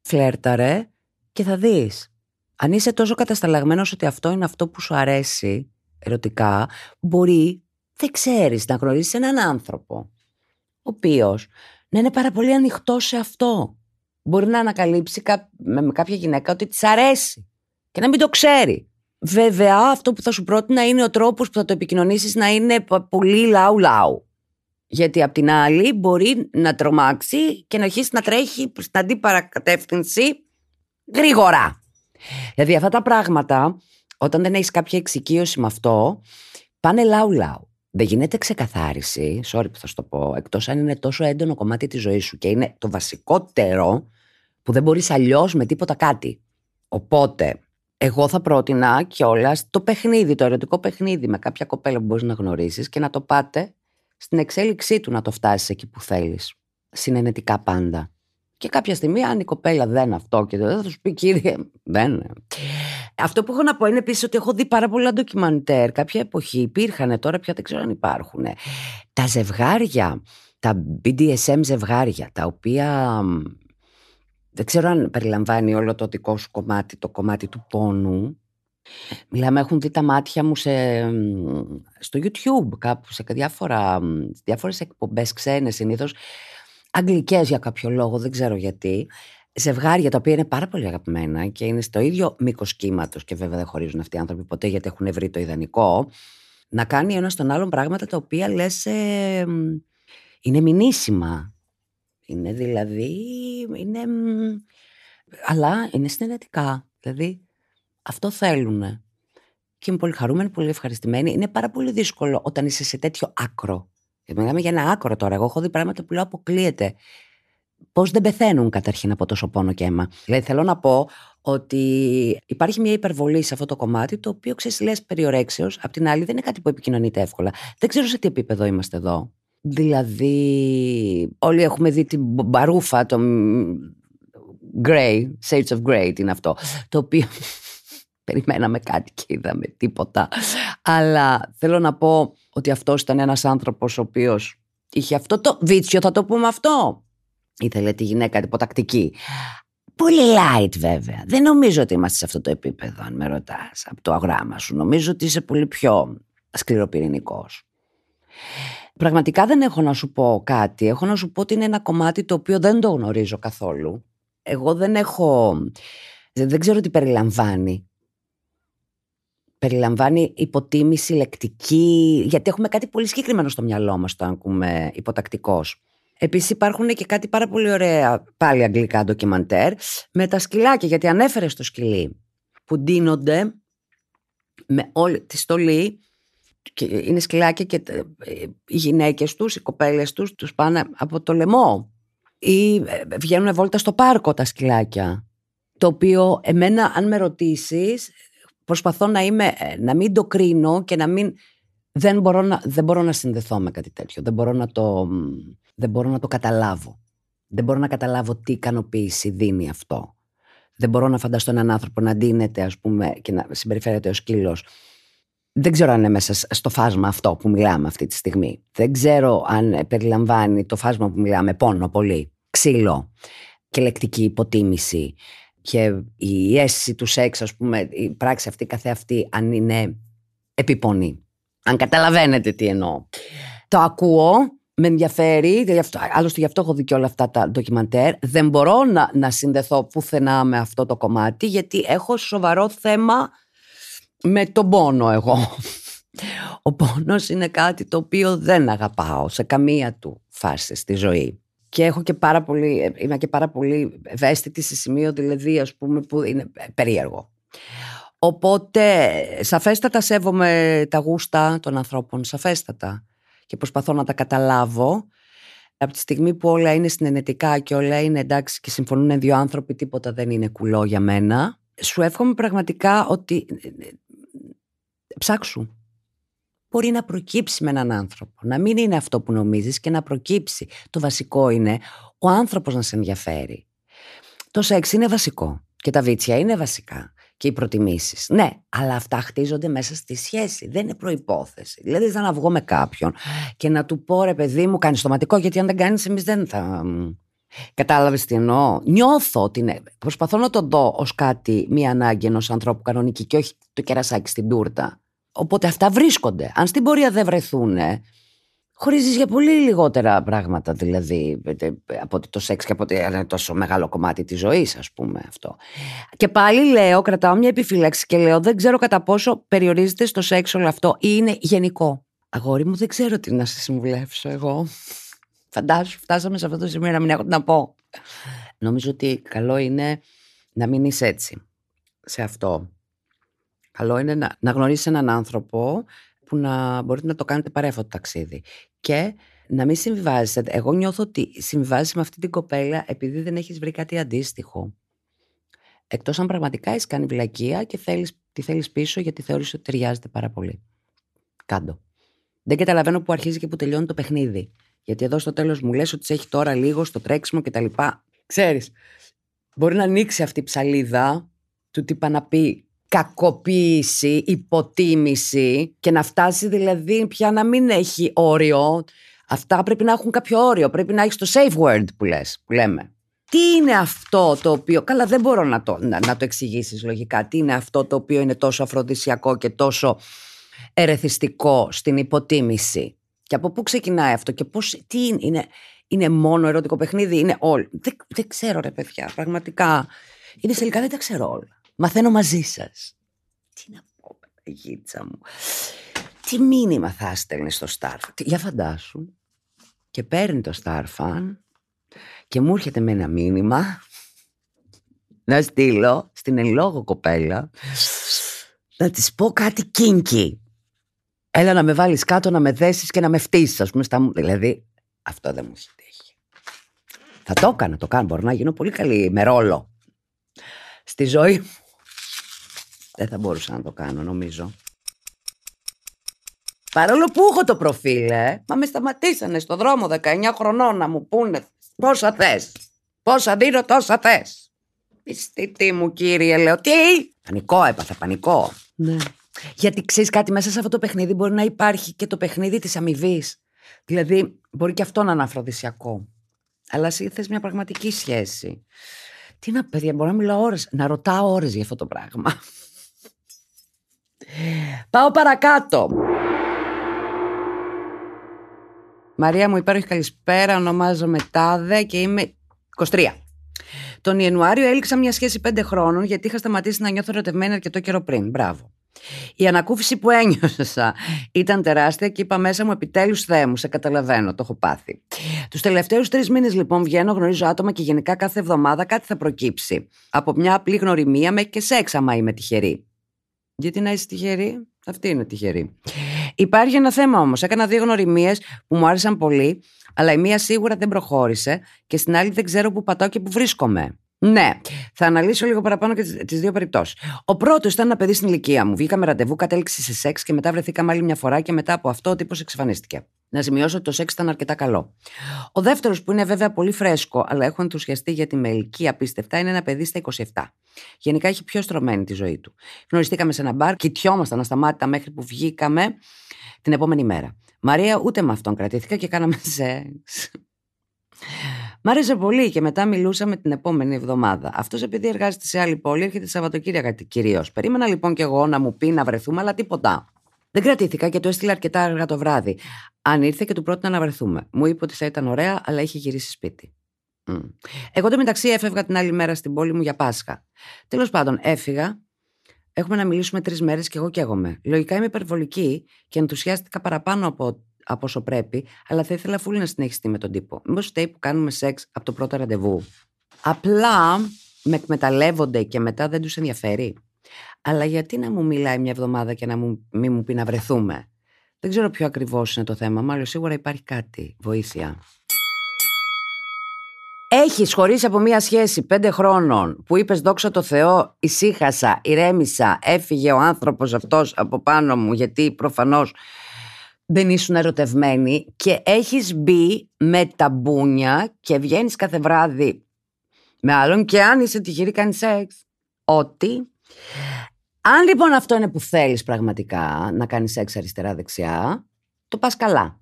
φλέρταρε και θα δεις. Αν είσαι τόσο κατασταλαγμένος ότι αυτό είναι αυτό που σου αρέσει ερωτικά, μπορεί, δεν ξέρεις, να γνωρίσεις έναν άνθρωπο, ο οποίος να είναι πάρα πολύ ανοιχτό σε αυτό. Μπορεί να ανακαλύψει με κάποια γυναίκα ότι της αρέσει και να μην το ξέρει. Βέβαια, αυτό που θα σου πρότεινα είναι ο τρόπος που θα το επικοινωνήσεις να είναι πολύ λαού λαού. Γιατί απ' την άλλη μπορεί να τρομάξει και να αρχίσει να τρέχει προς την αντίπαρακατεύθυνση γρήγορα. Δηλαδή αυτά τα πράγματα, όταν δεν έχεις κάποια εξοικείωση με αυτό, πάνε λαού λαού. Δεν γίνεται ξεκαθάριση, sorry που θα σου το πω, εκτός αν είναι τόσο έντονο κομμάτι της ζωής σου και είναι το βασικότερο που δεν μπορείς αλλιώς με τίποτα κάτι. Οπότε, εγώ θα πρότεινα κιόλας το παιχνίδι, το ερωτικό παιχνίδι με κάποια κοπέλα που μπορείς να γνωρίσεις και να το πάτε στην εξέλιξή του να το φτάσεις εκεί που θέλεις. Συνενετικά πάντα. Και κάποια στιγμή, αν η κοπέλα δεν αυτό και δεν θα σου πει, κύριε, δεν. Αυτό που έχω να πω είναι επίσης ότι έχω δει πάρα πολλά ντοκιμαντέρ. Κάποια εποχή υπήρχαν, τώρα πια δεν ξέρω αν υπάρχουν. Τα ζευγάρια, τα BDSM ζευγάρια, τα οποία δεν ξέρω αν περιλαμβάνει όλο το δικό σου κομμάτι, το κομμάτι του πόνου. Μιλάμε, έχουν δει τα μάτια μου σε, στο YouTube κάπου, σε διάφορα, διάφορες εκπομπές ξένες συνήθως. Αγγλικές για κάποιο λόγο, δεν ξέρω γιατί, ζευγάρια τα οποία είναι πάρα πολύ αγαπημένα και είναι στο ίδιο μήκος κύματος και βέβαια δεν χωρίζουν αυτοί οι άνθρωποι ποτέ γιατί έχουν βρει το ιδανικό, να κάνει ένα τον άλλον πράγματα τα οποία λες. Ε, είναι μηνύσιμα. Είναι δηλαδή. Είναι, αλλά είναι συνενετικά. Δηλαδή αυτό θέλουν. Και είμαι πολύ χαρούμενη, πολύ ευχαριστημένη. Είναι πάρα πολύ δύσκολο όταν είσαι σε τέτοιο άκρο. Γιατί μιλάμε για ένα άκρο τώρα. Εγώ έχω δει πράγματα που λέω αποκλείεται. Πώς δεν πεθαίνουν καταρχήν από τόσο πόνο και αίμα. Δηλαδή θέλω να πω ότι υπάρχει μια υπερβολή σε αυτό το κομμάτι, το οποίο ξέρεις, λες περιορέξεως. Απ' την άλλη, δεν είναι κάτι που επικοινωνείται εύκολα. Δεν ξέρω σε τι επίπεδο είμαστε εδώ. Δηλαδή, όλοι έχουμε δει την μπαρούφα, το Grey, Shades of Grey, τι είναι αυτό. Το οποίο περιμέναμε κάτι και είδαμε τίποτα. Αλλά θέλω να πω ότι αυτός ήταν ένας άνθρωπος ο οποίος είχε αυτό το βίτσιο, θα το πούμε αυτό. Ήθελε τη γυναίκα υποτακτική. Πολύ light βέβαια. Δεν νομίζω ότι είμαστε σε αυτό το επίπεδο, αν με ρωτάς από το αγράμμα σου. Νομίζω ότι είσαι πολύ πιο σκληροπυρηνικός. Πραγματικά δεν έχω να σου πω κάτι. Έχω να σου πω ότι είναι ένα κομμάτι το οποίο δεν το γνωρίζω καθόλου. Εγώ δεν έχω... Δεν ξέρω τι περιλαμβάνει. Περιλαμβάνει υποτίμηση λεκτική, γιατί έχουμε κάτι πολύ συγκεκριμένο στο μυαλό μας το ακούμε υποτακτικός. Επίσης υπάρχουν και κάτι πάρα πολύ ωραία, πάλι αγγλικά ντοκιμαντέρ, με τα σκυλάκια, γιατί ανέφερε στο σκυλί, που ντύνονται με όλη τη στολή, και είναι σκυλάκια και οι γυναίκες τους, οι κοπέλες τους, τους πάνε από το λαιμό ή ε, βγαίνουν βόλτα στο πάρκο τα σκυλάκια. Το οποίο εμένα αν με ρωτήσεις προσπαθώ να, είμαι, ε, να μην το κρίνω και να μην... Δεν μπορώ να, δεν μπορώ να συνδεθώ με κάτι τέτοιο. Δεν μπορώ να το, δεν μπορώ να το καταλάβω. Δεν μπορώ να καταλάβω τι ικανοποίηση δίνει αυτό. Δεν μπορώ να φανταστώ έναν άνθρωπο να ντύνεται ας πούμε, και να συμπεριφέρεται ο σκύλος δεν ξέρω αν είναι μέσα στο φάσμα αυτό που μιλάμε αυτή τη στιγμή. Δεν ξέρω αν περιλαμβάνει το φάσμα που μιλάμε πόνο πολύ, ξύλο και λεκτική υποτίμηση και η αίσθηση του σεξ, ας πούμε, η πράξη αυτή καθεαυτή, αν είναι επιπονή. Αν καταλαβαίνετε τι εννοώ. Το ακούω, με ενδιαφέρει, άλλωστε γι' αυτό έχω δει και όλα αυτά τα ντοκιμαντέρ. Δεν μπορώ να, να συνδεθώ πουθενά με αυτό το κομμάτι, γιατί έχω σοβαρό θέμα με τον πόνο εγώ. Ο πόνος είναι κάτι το οποίο δεν αγαπάω σε καμία του φάση στη ζωή. Και έχω και πάρα πολύ, είμαι και πάρα πολύ ευαίσθητη σε σημείο δηλαδή ας πούμε που είναι περίεργο. Οπότε σαφέστατα σέβομαι τα γούστα των ανθρώπων, σαφέστατα. Και προσπαθώ να τα καταλάβω. Από τη στιγμή που όλα είναι συνενετικά και όλα είναι εντάξει και συμφωνούν δύο άνθρωποι, τίποτα δεν είναι κουλό για μένα. Σου εύχομαι πραγματικά ότι ψάξου. Μπορεί να προκύψει με έναν άνθρωπο. Να μην είναι αυτό που νομίζεις και να προκύψει. Το βασικό είναι ο άνθρωπος να σε ενδιαφέρει. Το σεξ είναι βασικό και τα βίτσια είναι βασικά και οι προτιμήσεις. Ναι, αλλά αυτά χτίζονται μέσα στη σχέση. Δεν είναι προϋπόθεση. Δηλαδή δεν να βγω με κάποιον και να του πω ρε παιδί μου κάνεις στοματικό γιατί αν δεν κάνεις εμείς δεν θα... Κατάλαβες τι εννοώ. Νιώθω ότι είναι. Προσπαθώ να το δω ως κάτι, μία ανάγκη ενός ανθρώπου κανονική και όχι το κερασάκι στην τούρτα. Οπότε αυτά βρίσκονται. Αν στην πορεία δεν βρεθούν, χωρίζεις για πολύ λιγότερα πράγματα δηλαδή από ότι το σεξ και από ότι είναι τόσο μεγάλο κομμάτι της ζωής, ας πούμε αυτό. Και πάλι λέω, κρατάω μια επιφύλαξη και λέω δεν ξέρω κατά πόσο περιορίζεται στο σεξ όλο αυτό ή είναι γενικό. Αγόρι μου δεν ξέρω τι να σε συμβουλεύσω εγώ. Φαντάσου, φτάσαμε σε αυτό το σημείο να μην έχω τι να πω. Νομίζω ότι καλό είναι να μείνει έτσι σε αυτό. Καλό είναι να, να γνωρίσεις έναν άνθρωπο που να μπορείτε να το κάνετε παρέα αυτό το ταξίδι. Και να μην συμβιβάζετε. Εγώ νιώθω ότι συμβιβάζει με αυτή την κοπέλα επειδή δεν έχεις βρει κάτι αντίστοιχο. Εκτός αν πραγματικά έχεις κάνει βλακεία και θέλεις, τη θέλεις πίσω γιατί θεωρείς ότι ταιριάζεται πάρα πολύ. Κάντο. Δεν καταλαβαίνω που αρχίζει και που τελειώνει το παιχνίδι. Γιατί εδώ στο τέλος μου λες ότι σε έχει τώρα λίγο στο τρέξιμο κτλ. Ξέρεις, μπορεί να ανοίξει αυτή η ψαλίδα του τι να πει κακοποίηση, υποτίμηση και να φτάσει δηλαδή πια να μην έχει όριο. Αυτά πρέπει να έχουν κάποιο όριο. Πρέπει να έχεις το safe word που λες, που λέμε. Τι είναι αυτό το οποίο. Καλά, δεν μπορώ να το, να, να το εξηγήσεις λογικά. Τι είναι αυτό το οποίο είναι τόσο αφροδισιακό και τόσο ερεθιστικό στην υποτίμηση; Και από πού ξεκινάει αυτό και πώς, τι είναι, Είναι μόνο ερωτικό παιχνίδι, είναι όλο. Δεν, δεν ξέρω ρε παιδιά, πραγματικά. Είναι τελικά δεν τα ξέρω όλα. Μαθαίνω μαζί σας. Τι να πω, γίτσα μου. Τι μήνυμα θα στέλνεις στο Starfan. Για φαντάσου. Και παίρνει το Starfan και μου έρχεται με ένα μήνυμα να στείλω στην ελόγω κοπέλα να της πω κάτι κίνκι. Έλα να με βάλεις κάτω, να με δέσεις και να με φτύσεις, ας πούμε, στα... Δηλαδή, αυτό δεν μου έχει τύχει. Θα το έκανα, το κάνω, μπορώ να γίνω πολύ καλή με ρόλο. Στη ζωή μου δεν θα μπορούσα να το κάνω, νομίζω. Παρόλο που έχω το προφίλ, ε, μα με σταματήσανε στο δρόμο 19 χρονών να μου πούνε πόσα θες; Πόσα δίνω τόσα θες; Πιστητή μου κύριε, λέω τι; Πανικό έπαθα, πανικό. Ναι. Γιατί ξέρεις κάτι, μέσα σε αυτό το παιχνίδι μπορεί να υπάρχει και το παιχνίδι της αμοιβής. Δηλαδή, μπορεί και αυτό να είναι αφροδισιακό. Αλλά εσύ θες μια πραγματική σχέση. Τι να παιδιά, μπορώ να μιλάω ώρες, να ρωτάω ώρες για αυτό το πράγμα. Πάω παρακάτω. Μαρία μου, υπάρχει καλησπέρα. Ονομάζομαι Τάδε και είμαι 23. Τον Ιανουάριο έληξα μια σχέση 5 χρόνων γιατί είχα σταματήσει να νιώθω ερωτευμένη αρκετό καιρό πριν. Μπράβο. Η ανακούφιση που ένιωσα ήταν τεράστια και είπα μέσα μου επιτέλους Θεέ μου, σε καταλαβαίνω, το έχω πάθει. Τους τελευταίους τρεις μήνες λοιπόν βγαίνω, γνωρίζω άτομα και γενικά κάθε εβδομάδα κάτι θα προκύψει. Από μια απλή γνωριμία μέχρι και σεξ, άμα είμαι τυχερή. Γιατί να είσαι τυχερή, αυτή είναι τυχερή. Υπάρχει ένα θέμα όμως. Έκανα δύο γνωριμίες που μου άρεσαν πολύ, αλλά η μία σίγουρα δεν προχώρησε και στην άλλη δεν ξέρω που πατάω και που βρίσκομαι. Ναι, θα αναλύσω λίγο παραπάνω και τις δύο περιπτώσεις. Ο πρώτος ήταν ένα παιδί στην ηλικία μου. Βγήκαμε ραντεβού, κατέληξε σε σεξ και μετά βρεθήκαμε άλλη μια φορά και μετά από αυτό ο τύπος εξαφανίστηκε. Να σημειώσω ότι το σεξ ήταν αρκετά καλό. Ο δεύτερος, που είναι βέβαια πολύ φρέσκο, αλλά έχω ενθουσιαστεί γιατί με ηλικία απίστευτα, είναι ένα παιδί στα 27. Γενικά έχει πιο στρωμένη τη ζωή του. Γνωριστήκαμε σε ένα μπαρ, κοιτιόμασταν ασταμάτητα μέχρι που βγήκαμε την επόμενη μέρα. Μαρία, ούτε με αυτόν κρατήθηκα και κάναμε σεξ. Μ' άρεσε πολύ και μετά μιλούσαμε την επόμενη εβδομάδα. Αυτός επειδή εργάζεται σε άλλη πόλη, έρχεται Σαββατοκύριακα κυρίως. Περίμενα λοιπόν και εγώ να μου πει να βρεθούμε, αλλά τίποτα. Δεν κρατήθηκα και το έστειλα αρκετά αργά το βράδυ. Αν ήρθε και του πρότεινα να βρεθούμε. Μου είπε ότι θα ήταν ωραία, αλλά είχε γυρίσει σπίτι. Mm. Εγώ το μεταξύ έφευγα την άλλη μέρα στην πόλη μου για Πάσχα. Τέλος πάντων, έφυγα. Έχουμε να μιλήσουμε τρεις μέρες και εγώ καίγομαι. Λογικά είμαι υπερβολική και ενθουσιάστηκα παραπάνω από από όσο πρέπει, αλλά θα ήθελα φούλη να συνεχιστεί με τον τύπο. Μήπως φταίει που κάνουμε σεξ από το πρώτο ραντεβού. Απλά με εκμεταλλεύονται και μετά δεν τους ενδιαφέρει. Αλλά γιατί να μου μιλάει μια εβδομάδα και να μου, μην μου πει να βρεθούμε; Δεν ξέρω ποιο ακριβώς είναι το θέμα, μάλλον σίγουρα υπάρχει κάτι. Βοήθεια. Έχεις χωρίσει από μία σχέση πέντε χρόνων που είπες δόξα τω Θεώ, ησύχασα, ηρέμησα, έφυγε ο άνθρωπος αυτός από πάνω μου γιατί προφανώς δεν ήσουν ερωτευμένη και έχεις μπει με τα μπούνια και βγαίνεις κάθε βράδυ με άλλον και αν είσαι τυχερή κάνεις σεξ. Ότι. Αν λοιπόν αυτό είναι που θέλεις πραγματικά να κάνεις σεξ αριστερά-δεξιά, το πας καλά.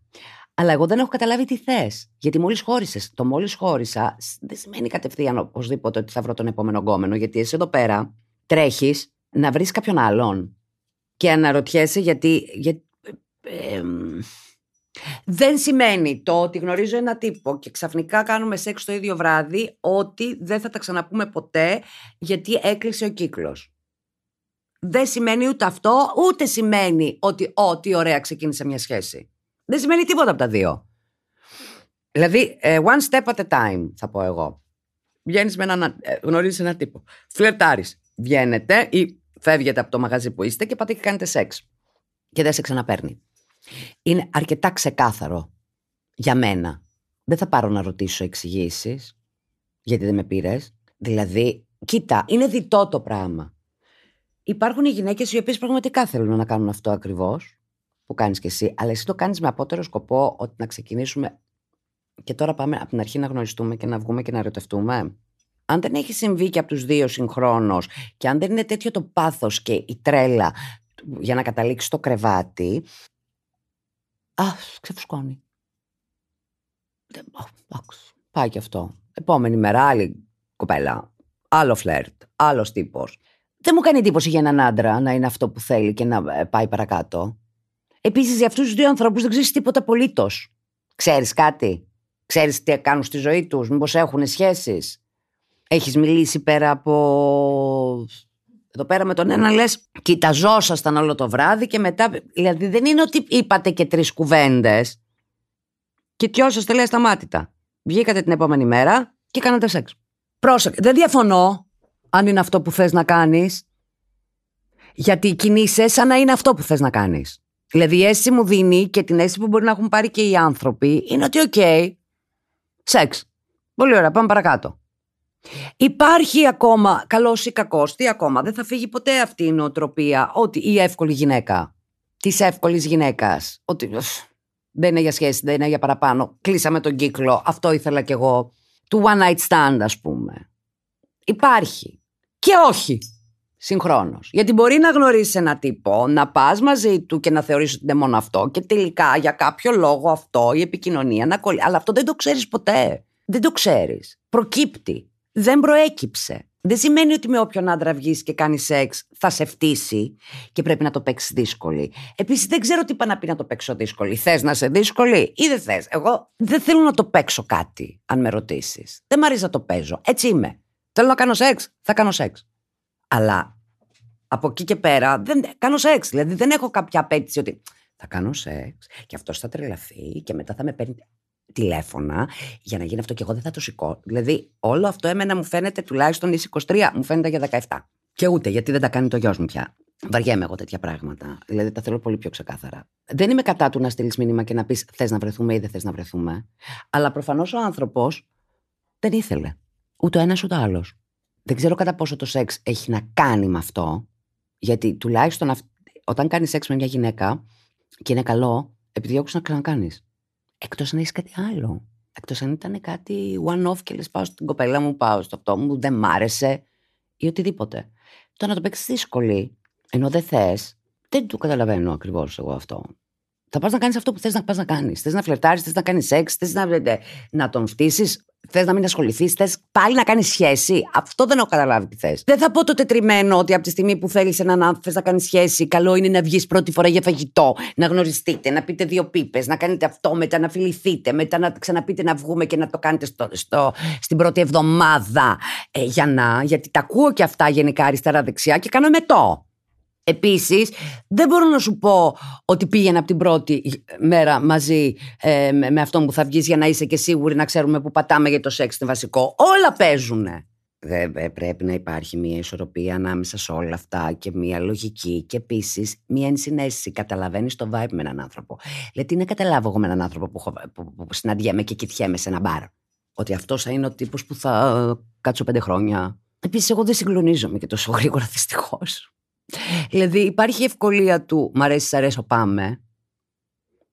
Αλλά εγώ δεν έχω καταλάβει τι θες. Γιατί μόλις χώρισες, το μόλις χώρισα, δεν σημαίνει κατευθείαν οπωσδήποτε ότι θα βρω τον επόμενο γκόμενο. Γιατί εσύ εδώ πέρα τρέχεις να βρεις κάποιον άλλον. Και αναρωτιέσαι γιατί, γιατί δεν σημαίνει το ότι γνωρίζω ένα τύπο και ξαφνικά κάνουμε σεξ το ίδιο βράδυ ότι δεν θα τα ξαναπούμε ποτέ γιατί έκλεισε ο κύκλος. Δεν σημαίνει ούτε αυτό, ούτε σημαίνει ότι ό,τι ωραία ξεκίνησε μια σχέση. Δεν σημαίνει τίποτα από τα δύο. Δηλαδή, ε, one step at a time, θα πω εγώ. Βγαίνεις με έναν. Ε, γνωρίζεις έναν τύπο. Φλερτάρεις. Βγαίνετε ή φεύγετε από το μαγαζί που είστε και πάτε και κάνετε σεξ. Και δεν σε ξαναπέρνει είναι αρκετά ξεκάθαρο για μένα. Δεν θα πάρω να ρωτήσω εξηγήσεις, γιατί δεν με πήρες. Δηλαδή, κοίτα, είναι διτό το πράγμα. Υπάρχουν οι γυναίκες οι οποίες πραγματικά θέλουν να κάνουν αυτό ακριβώς που κάνεις κι εσύ, αλλά εσύ το κάνεις με απότερο σκοπό ότι να ξεκινήσουμε και τώρα πάμε από την αρχή να γνωριστούμε και να βγούμε και να ερωτευτούμε. Αν δεν έχει συμβεί και από τους δύο συγχρόνως και αν δεν είναι τέτοιο το πάθος και η τρέλα για να καταλήξεις το κρεβάτι, Α, ξεφουσκώνει. Πάει και αυτό. Επόμενη μέρα, άλλη κοπέλα. Άλλο φλερτ. Άλλος τύπος. Δεν μου κάνει εντύπωση για έναν άντρα να είναι αυτό που θέλει και να ε, πάει παρακάτω. Επίσης, για αυτούς τους δύο ανθρώπους δεν ξέρεις τίποτα απολύτως. Ξέρεις κάτι; Ξέρεις τι κάνουν στη ζωή τους, μήπως έχουν σχέσεις; Έχεις μιλήσει πέρα από... Εδώ πέρα με τον ένα λες κοιταζόσασταν όλο το βράδυ και μετά... Δηλαδή δεν είναι ότι είπατε και τρεις κουβέντες. Κοιτιόσαστε λέει ασταμάτητα. Βγήκατε την επόμενη μέρα και κάνατε σεξ. Πρόσεχε, δεν διαφωνώ αν είναι αυτό που θες να κάνεις. Γιατί κινείσαι σαν να είναι αυτό που θες να κάνεις. Δηλαδή η αίσθηση μου δίνει και την αίσθηση που μπορεί να έχουν πάρει και οι άνθρωποι είναι ότι OK, okay, σεξ. Πολύ ωραία, πάμε παρακάτω. Υπάρχει ακόμα, καλός ή κακός, τι ακόμα, δεν θα φύγει ποτέ αυτή η νοοτροπία ότι η εύκολη γυναίκα, της εύκολης γυναίκας, ότι δεν είναι για σχέση, δεν είναι για παραπάνω. Κλείσαμε τον κύκλο, αυτό ήθελα κι εγώ. Του one night stand, ας πούμε. Υπάρχει. Και όχι. Συγχρόνως. Γιατί μπορεί να γνωρίσεις ένα τύπο, να πας μαζί του και να θεωρήσει ότι είναι μόνο αυτό και τελικά για κάποιο λόγο αυτό η επικοινωνία να κολλήσει. Αλλά αυτό δεν το ξέρεις ποτέ. Δεν το ξέρεις. Προκύπτει. Δεν προέκυψε. Δεν σημαίνει ότι με όποιον άντρα βγεις και κάνεις σεξ θα σε φτύσει και πρέπει να το παίξεις δύσκολη. Επίσης, δεν ξέρω τι είπα να πει να το παίξω δύσκολη. Θες να είσαι δύσκολη ή δεν θες. Εγώ δεν θέλω να το παίξω κάτι, αν με ρωτήσεις. Δεν μ' αρέσει να το παίζω. Έτσι είμαι. Θέλω να κάνω σεξ, θα κάνω σεξ. Αλλά από εκεί και πέρα δεν κάνω σεξ. Δηλαδή δεν έχω κάποια απέτηση ότι θα κάνω σεξ και αυτός θα τρελαθεί και μετά θα με παίρνει τηλέφωνα για να γίνει αυτό και εγώ δεν θα το σηκώ. Δηλαδή όλο αυτό εμένα μου φαίνεται τουλάχιστον εις 23, μου φαίνεται για 17. Και ούτε γιατί δεν τα κάνει το γιος μου πια. Βαριέμαι εγώ τέτοια πράγματα. Δηλαδή τα θέλω πολύ πιο ξεκάθαρα. Δεν είμαι κατά του να στείλεις μήνυμα και να πεις θες να βρεθούμε ή δεν θες να βρεθούμε. Αλλά προφανώς ο άνθρωπος δεν ήθελε. Ούτε ο ένας ούτε ο άλλος. Δεν ξέρω κατά πόσο το σεξ έχει να κάνει με αυτό. Γιατί τουλάχιστον όταν κάνεις σεξ με μια γυναίκα και είναι καλό, επιδιώκει να ξανακάνεις. Εκτός αν έχεις κάτι άλλο. Εκτός αν ήταν κάτι one-off και λες: Πάω στην κοπέλα μου, πάω στο αυτό μου, δεν μ' άρεσε ή οτιδήποτε. Το να το παίξεις δύσκολη, ενώ δεν θες, δεν το καταλαβαίνω ακριβώς εγώ αυτό. Θα πας να κάνεις αυτό που θες να πας να κάνεις. Θες να φλερτάρεις, θες να κάνεις σεξ, θες να, να τον φτύσεις, θες να μην ασχοληθείς, θες πάλι να κάνεις σχέση. Αυτό δεν έχω καταλάβει τι θες. Δεν θα πω το τετριμένο ότι από τη στιγμή που θέλεις έναν άνθρωπο να κάνεις σχέση, καλό είναι να βγεις πρώτη φορά για φαγητό, να γνωριστείτε, να πείτε δύο πίπες, να κάνετε αυτό, μετά να φιληθείτε, μετά να ξαναπείτε να βγούμε και να το κάνετε στο, στο, στην πρώτη εβδομάδα. Ε, για να, γιατί τα ακούω και αυτά γενικά αριστερά-δεξιά και κάνω εμετό. Επίσης, δεν μπορώ να σου πω ότι πήγαινα από την πρώτη μέρα μαζί ε, με αυτόν που θα βγεις για να είσαι και σίγουρη να ξέρουμε που πατάμε για το σεξ είναι βασικό. Όλα παίζουν. Δεν πρέπει να υπάρχει μια ισορροπία ανάμεσα σε όλα αυτά και μια λογική και επίσης μια ενσυναίσθηση. Καταλαβαίνεις το vibe με έναν άνθρωπο. Δηλαδή, είναι καταλάβω εγώ με έναν άνθρωπο που, που, που, που συναντιέμαι και κοιτιέμαι σε ένα μπαρ; Ότι αυτός θα είναι ο τύπος που θα κάτσω πέντε χρόνια. Επίσης, εγώ δεν συγκλονίζομαι και τόσο γρήγορα δυστυχώς. Δηλαδή υπάρχει η ευκολία του «Μ' αρέσει, σ' αρέσω, πάμε»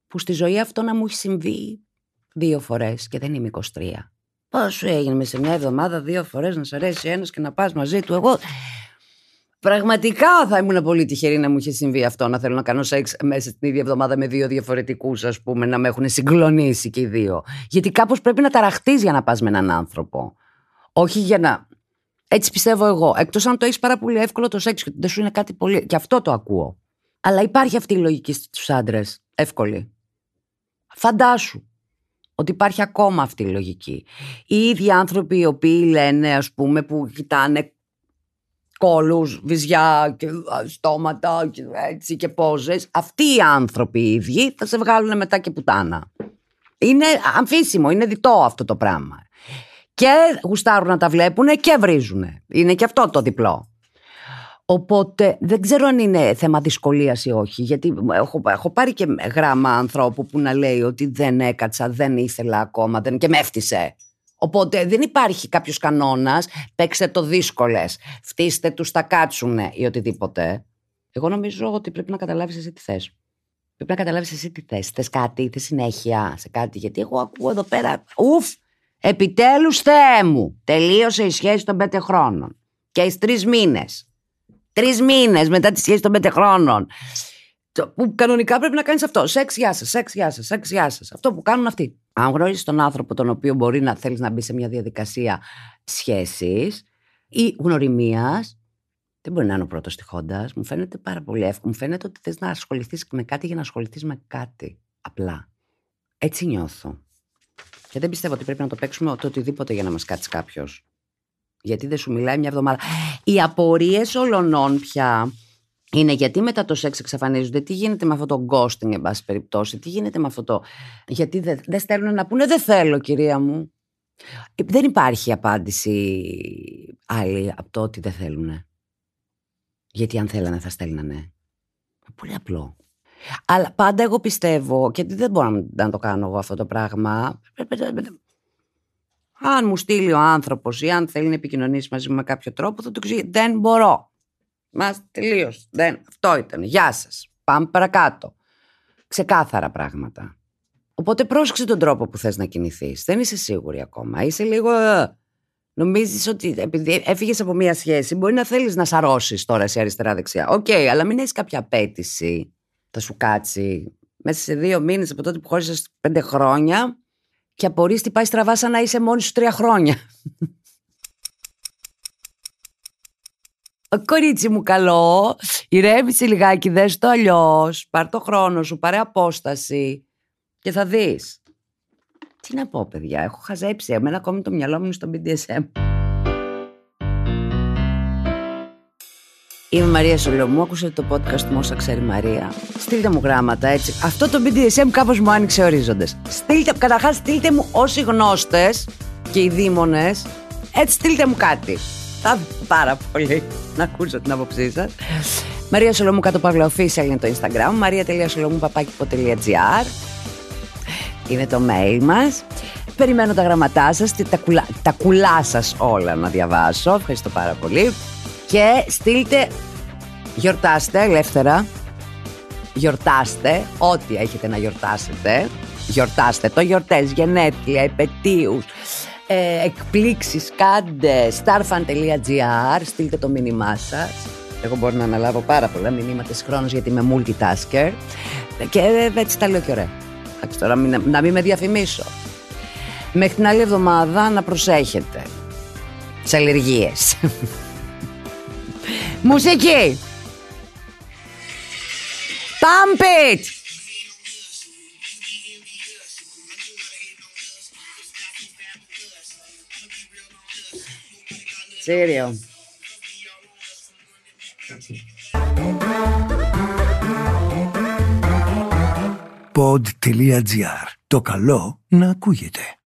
που στη ζωή αυτό να μου έχει συμβεί δύο φορές και δεν είμαι 23. Πώς σου έγινε σε μια εβδομάδα δύο φορές να σ' αρέσει ένας και να πας μαζί του. Εγώ πραγματικά θα ήμουν πολύ τυχερή να μου είχε συμβεί αυτό, να θέλω να κάνω σεξ μέσα στην ίδια εβδομάδα με δύο διαφορετικούς ας πούμε, να με έχουν συγκλονίσει και οι δύο. Γιατί κάπως πρέπει να ταραχτείς για να πας με έναν άνθρωπο. Όχι για να έτσι πιστεύω εγώ. Εκτός αν το έχεις πάρα πολύ εύκολο το σεξ και δεν σου είναι κάτι πολύ. Και αυτό το ακούω. Αλλά υπάρχει αυτή η λογική στους άντρες. Εύκολη. Φαντάσου ότι υπάρχει ακόμα αυτή η λογική. Οι ίδιοι άνθρωποι οι οποίοι λένε, ας πούμε, που κοιτάνε κόλους, βυζιά και στόματα και έτσι και πόζες, αυτοί οι άνθρωποι οι ίδιοι θα σε βγάλουν μετά και πουτάνα. Είναι αμφίσιμο, είναι διτό αυτό το πράγμα και γουστάρουν να τα βλέπουν και βρίζουν. Είναι και αυτό το διπλό. Οπότε δεν ξέρω αν είναι θέμα δυσκολίας ή όχι, γιατί έχω, έχω πάρει και γράμμα ανθρώπου που να λέει ότι δεν έκατσα, δεν ήθελα ακόμα δεν, και με έφτισε. Οπότε δεν υπάρχει κάποιος κανόνας, παίξτε το δύσκολες, φτύστε τους, τα κάτσουνε ή οτιδήποτε. Εγώ νομίζω ότι πρέπει να καταλάβεις εσύ τι θες. Πρέπει να καταλάβεις εσύ τι θες. Θες κάτι, θες συνέχεια σε κάτι. Γιατί εγώ ακούω εδώ πέρα, ουφ, Επιτέλους Θεέ μου, τελείωσε η σχέση των πέντε χρόνων. Και εις τρεις μήνες. Τρεις μήνες μετά τη σχέση των πέντε χρόνων. Που κανονικά πρέπει να κάνεις αυτό. Σεξ γεια σας, σεξ γεια σας, σεξ γεια σας. Αυτό που κάνουν αυτοί. Αν γνωρίζεις τον άνθρωπο τον οποίο μπορεί να θέλεις να μπει σε μια διαδικασία σχέσης ή γνωριμίας, δεν μπορεί να είναι ο πρώτος τυχόντα. Μου φαίνεται πάρα πολύ εύκολο. Μου φαίνεται ότι θες να ασχοληθείς με κάτι για να ασχοληθείς με κάτι. Απλά. Έτσι νιώθω. Και δεν πιστεύω ότι πρέπει να το παίξουμε το οτιδήποτε για να μας κάτσει κάποιος. Γιατί δεν σου μιλάει μια εβδομάδα. Οι απορίες όλων πια είναι γιατί μετά το σεξ εξαφανίζονται, τι γίνεται με αυτό το ghosting, εν πάση περιπτώσει, τι γίνεται με αυτό το. Γιατί δεν δε στέλνουν να πούνε Δεν θέλω, κυρία μου. Ε, δεν υπάρχει απάντηση άλλη από το ότι δεν θέλουν. Γιατί αν θέλανε θα στέλνανε. Πολύ απλό. Αλλά πάντα εγώ πιστεύω, και δεν μπορώ να το κάνω εγώ αυτό το πράγμα. Αν μου στείλει ο άνθρωπος ή αν θέλει να επικοινωνήσει μαζί μου με κάποιο τρόπο, θα του πει: Δεν μπορώ. Μας τελείω. Αυτό ήταν. Γεια σας. Πάμε παρακάτω. Ξεκάθαρα πράγματα. Οπότε πρόσεξε τον τρόπο που θες να κινηθείς. Δεν είσαι σίγουρη ακόμα. Είσαι λίγο... Ε, Νομίζεις ότι επειδή έφυγες από μία σχέση, μπορεί να θέλεις να σαρώσεις τώρα σε αριστερά-δεξιά. OK, okay, αλλά μην έχεις κάποια απαίτηση. Θα σου κάτσει μέσα σε δύο μήνες από τότε που χώρισες πέντε χρόνια και απορείς τι πάει στραβά σαν να είσαι μόνη σου τρία χρόνια. Κορίτσι μου καλό, ηρέμησε λιγάκι, δες το αλλιώς. Πάρ το χρόνο σου, πάρε απόσταση και θα δεις. Τι να πω παιδιά, έχω χαζέψει, εμένα ακόμη το μυαλό μου στο BDSM. Είμαι Μαρία Σολομού, άκουσα το podcast μου όσα ξέρει Μαρία. Στείλτε μου γράμματα έτσι. Αυτό το BDSM κάπως μου άνοιξε ορίζοντες. Στείλτε, καταρχάς στείλτε μου όσοι γνώστες και οι δήμονες, έτσι στείλτε μου κάτι. Θα πάρα πολύ να ακούσω την άποψή σας. Μαρία Σολομού κάτω παύλα official είναι το Instagram. Μαρία.σολομού παπάκι.gr είναι το mail μας. Περιμένω τα γραμματά σας, τα, κουλά, τα κουλά σας όλα να διαβάσω. Ευχαριστώ πάρα πολύ. Και στείλτε, γιορτάστε ελεύθερα. Γιορτάστε ό,τι έχετε να γιορτάσετε. Γιορτάστε το γιορτές, γενέθλια, επαιτίους, ε, εκπλήξεις, κάντε starfan.gr, στείλτε το μήνυμά σας. Εγώ μπορώ να αναλάβω πάρα πολλά μηνύματα συγχρόνως γιατί είμαι multitasker και έτσι τα λέω και ωραία. Εντάξει τώρα μην, να μην με διαφημίσω. Μέχρι την άλλη εβδομάδα να προσέχετε. Τι αλλεργίες. Μουσική! Pump it! Serio; pod.gr. Το καλό να ακούγεται.